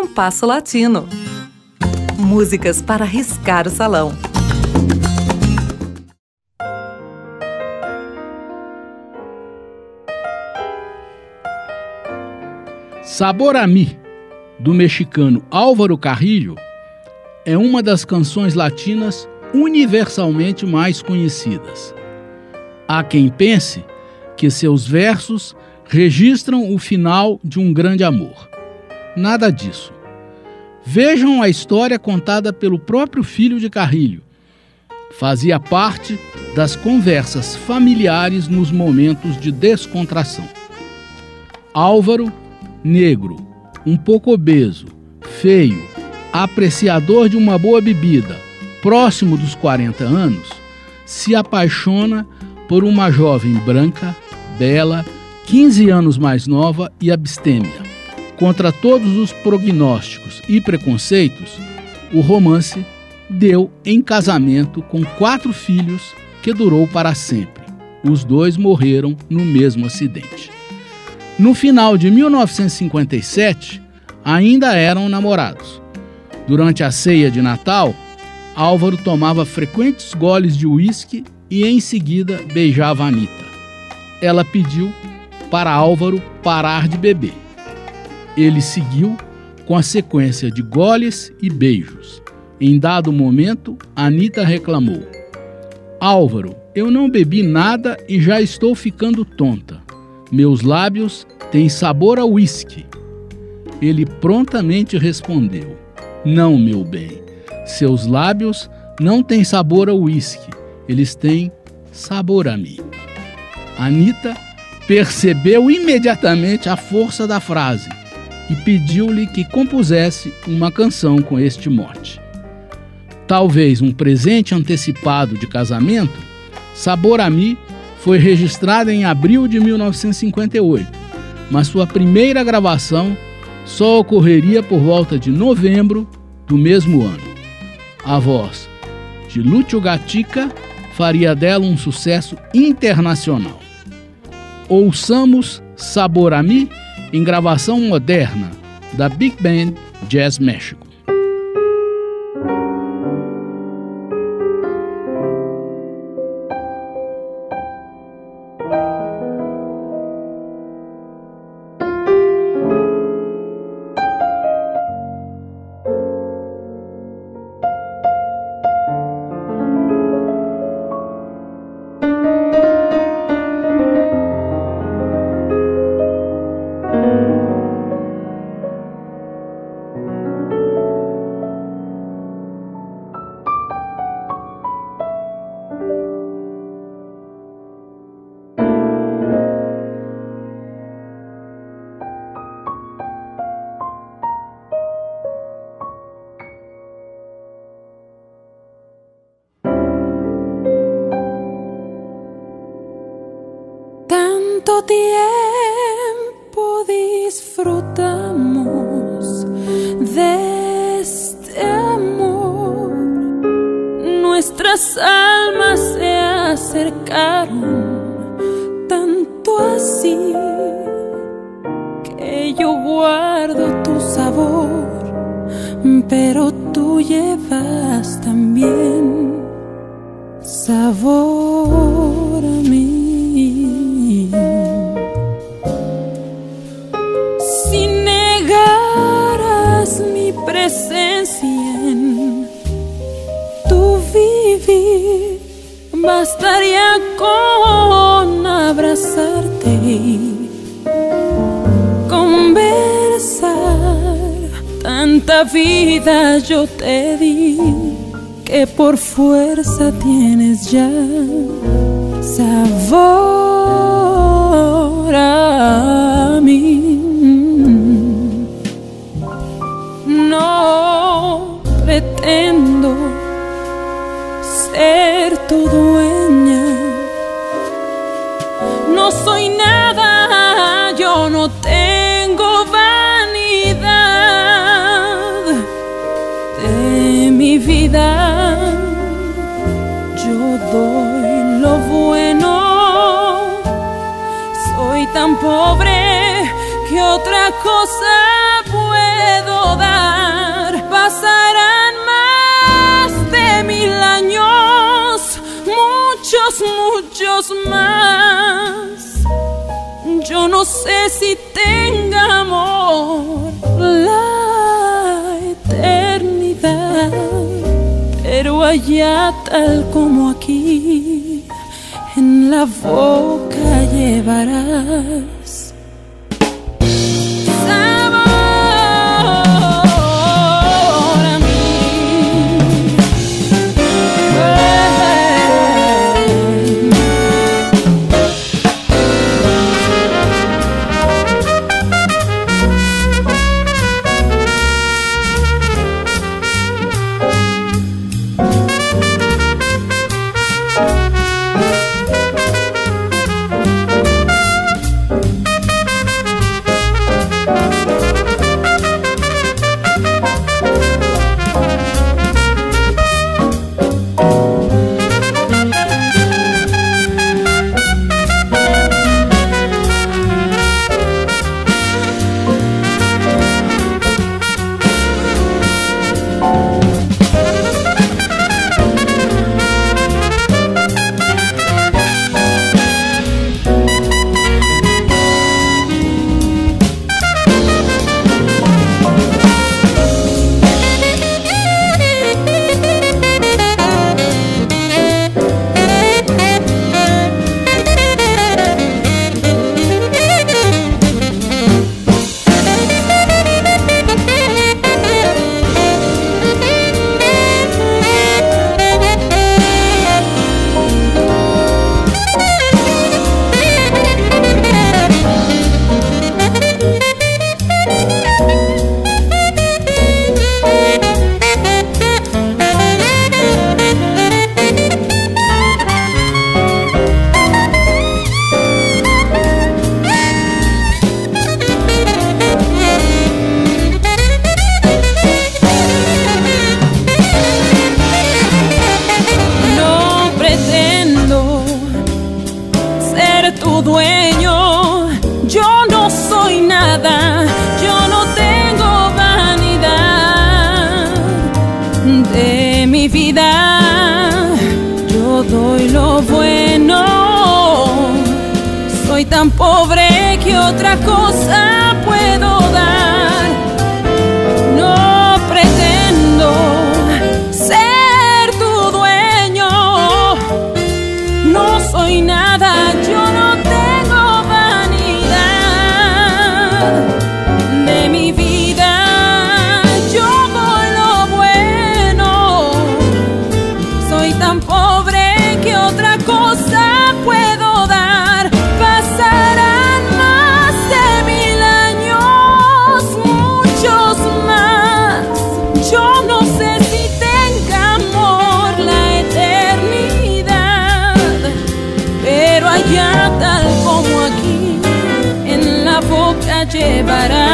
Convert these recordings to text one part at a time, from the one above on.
Compasso Latino. Músicas para riscar o salão. Sabor a do mexicano Álvaro Carrillo, é uma das canções latinas universalmente mais conhecidas. Há quem pense que seus versos registram o final de um grande amor. Nada disso. Vejam a história contada pelo próprio filho de Carrilho. Fazia parte das conversas familiares nos momentos de descontração. Álvaro, negro, um pouco obeso, feio, apreciador de uma boa bebida, próximo dos 40 anos, se apaixona por uma jovem branca, bela, 15 anos mais nova e abstêmia. Contra todos os prognósticos e preconceitos, o romance deu em casamento com quatro filhos que durou para sempre. Os dois morreram no mesmo acidente. No final de 1957, ainda eram namorados. Durante a ceia de Natal, Álvaro tomava frequentes goles de uísque e em seguida beijava Anita. Ela pediu para Álvaro parar de beber. Ele seguiu com a sequência de goles e beijos. Em dado momento, Anita reclamou: Álvaro, eu não bebi nada e já estou ficando tonta. Meus lábios têm sabor a uísque. Ele prontamente respondeu: Não, meu bem, seus lábios não têm sabor a uísque, eles têm sabor a mim. Anita percebeu imediatamente a força da frase e pediu-lhe que compusesse uma canção com este mote. Talvez um presente antecipado de casamento, Sabor a foi registrada em abril de 1958, mas sua primeira gravação só ocorreria por volta de novembro do mesmo ano. A voz de Lúcio Gatica faria dela um sucesso internacional. Ouçamos Sabor a em gravação moderna da Big Band Jazz México. Tiempo disfrutamos de este amor. Nuestras almas se acercaron tanto así que yo guardo tu sabor, pero tú llevas también sabor bastaría con abrazarte y conversar. Tanta vida yo te di que por fuerza tienes ya sabor a mí. No pretendo ser tu soy nada, yo no tengo vanidad de mi vida. Yo doy lo bueno, soy tan pobre que otra cosa puedo dar. Pasarán más de mil años, muchos, muchos más. No sé si tenga amor la eternidad, pero allá tal como aquí, en la boca llevarás tan pobre que otra cosa faceva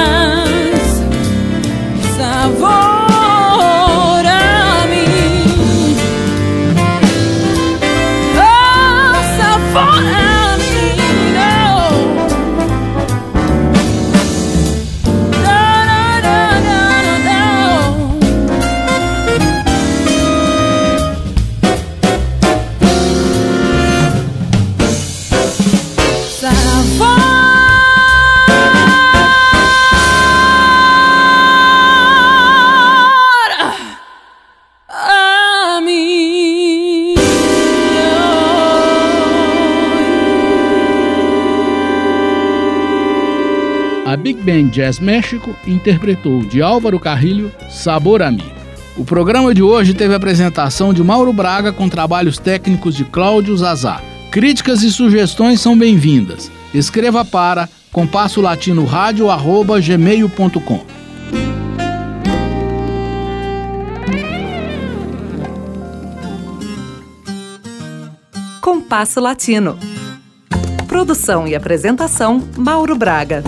Big Band Jazz México interpretou de Álvaro Carrilho Sabor a Mim. O programa de hoje teve a apresentação de Mauro Braga com trabalhos técnicos de Cláudio Zazá. Críticas e sugestões são bem-vindas. Escreva para compasso latino arroba gmail.com. Compasso Latino. Produção e apresentação: Mauro Braga.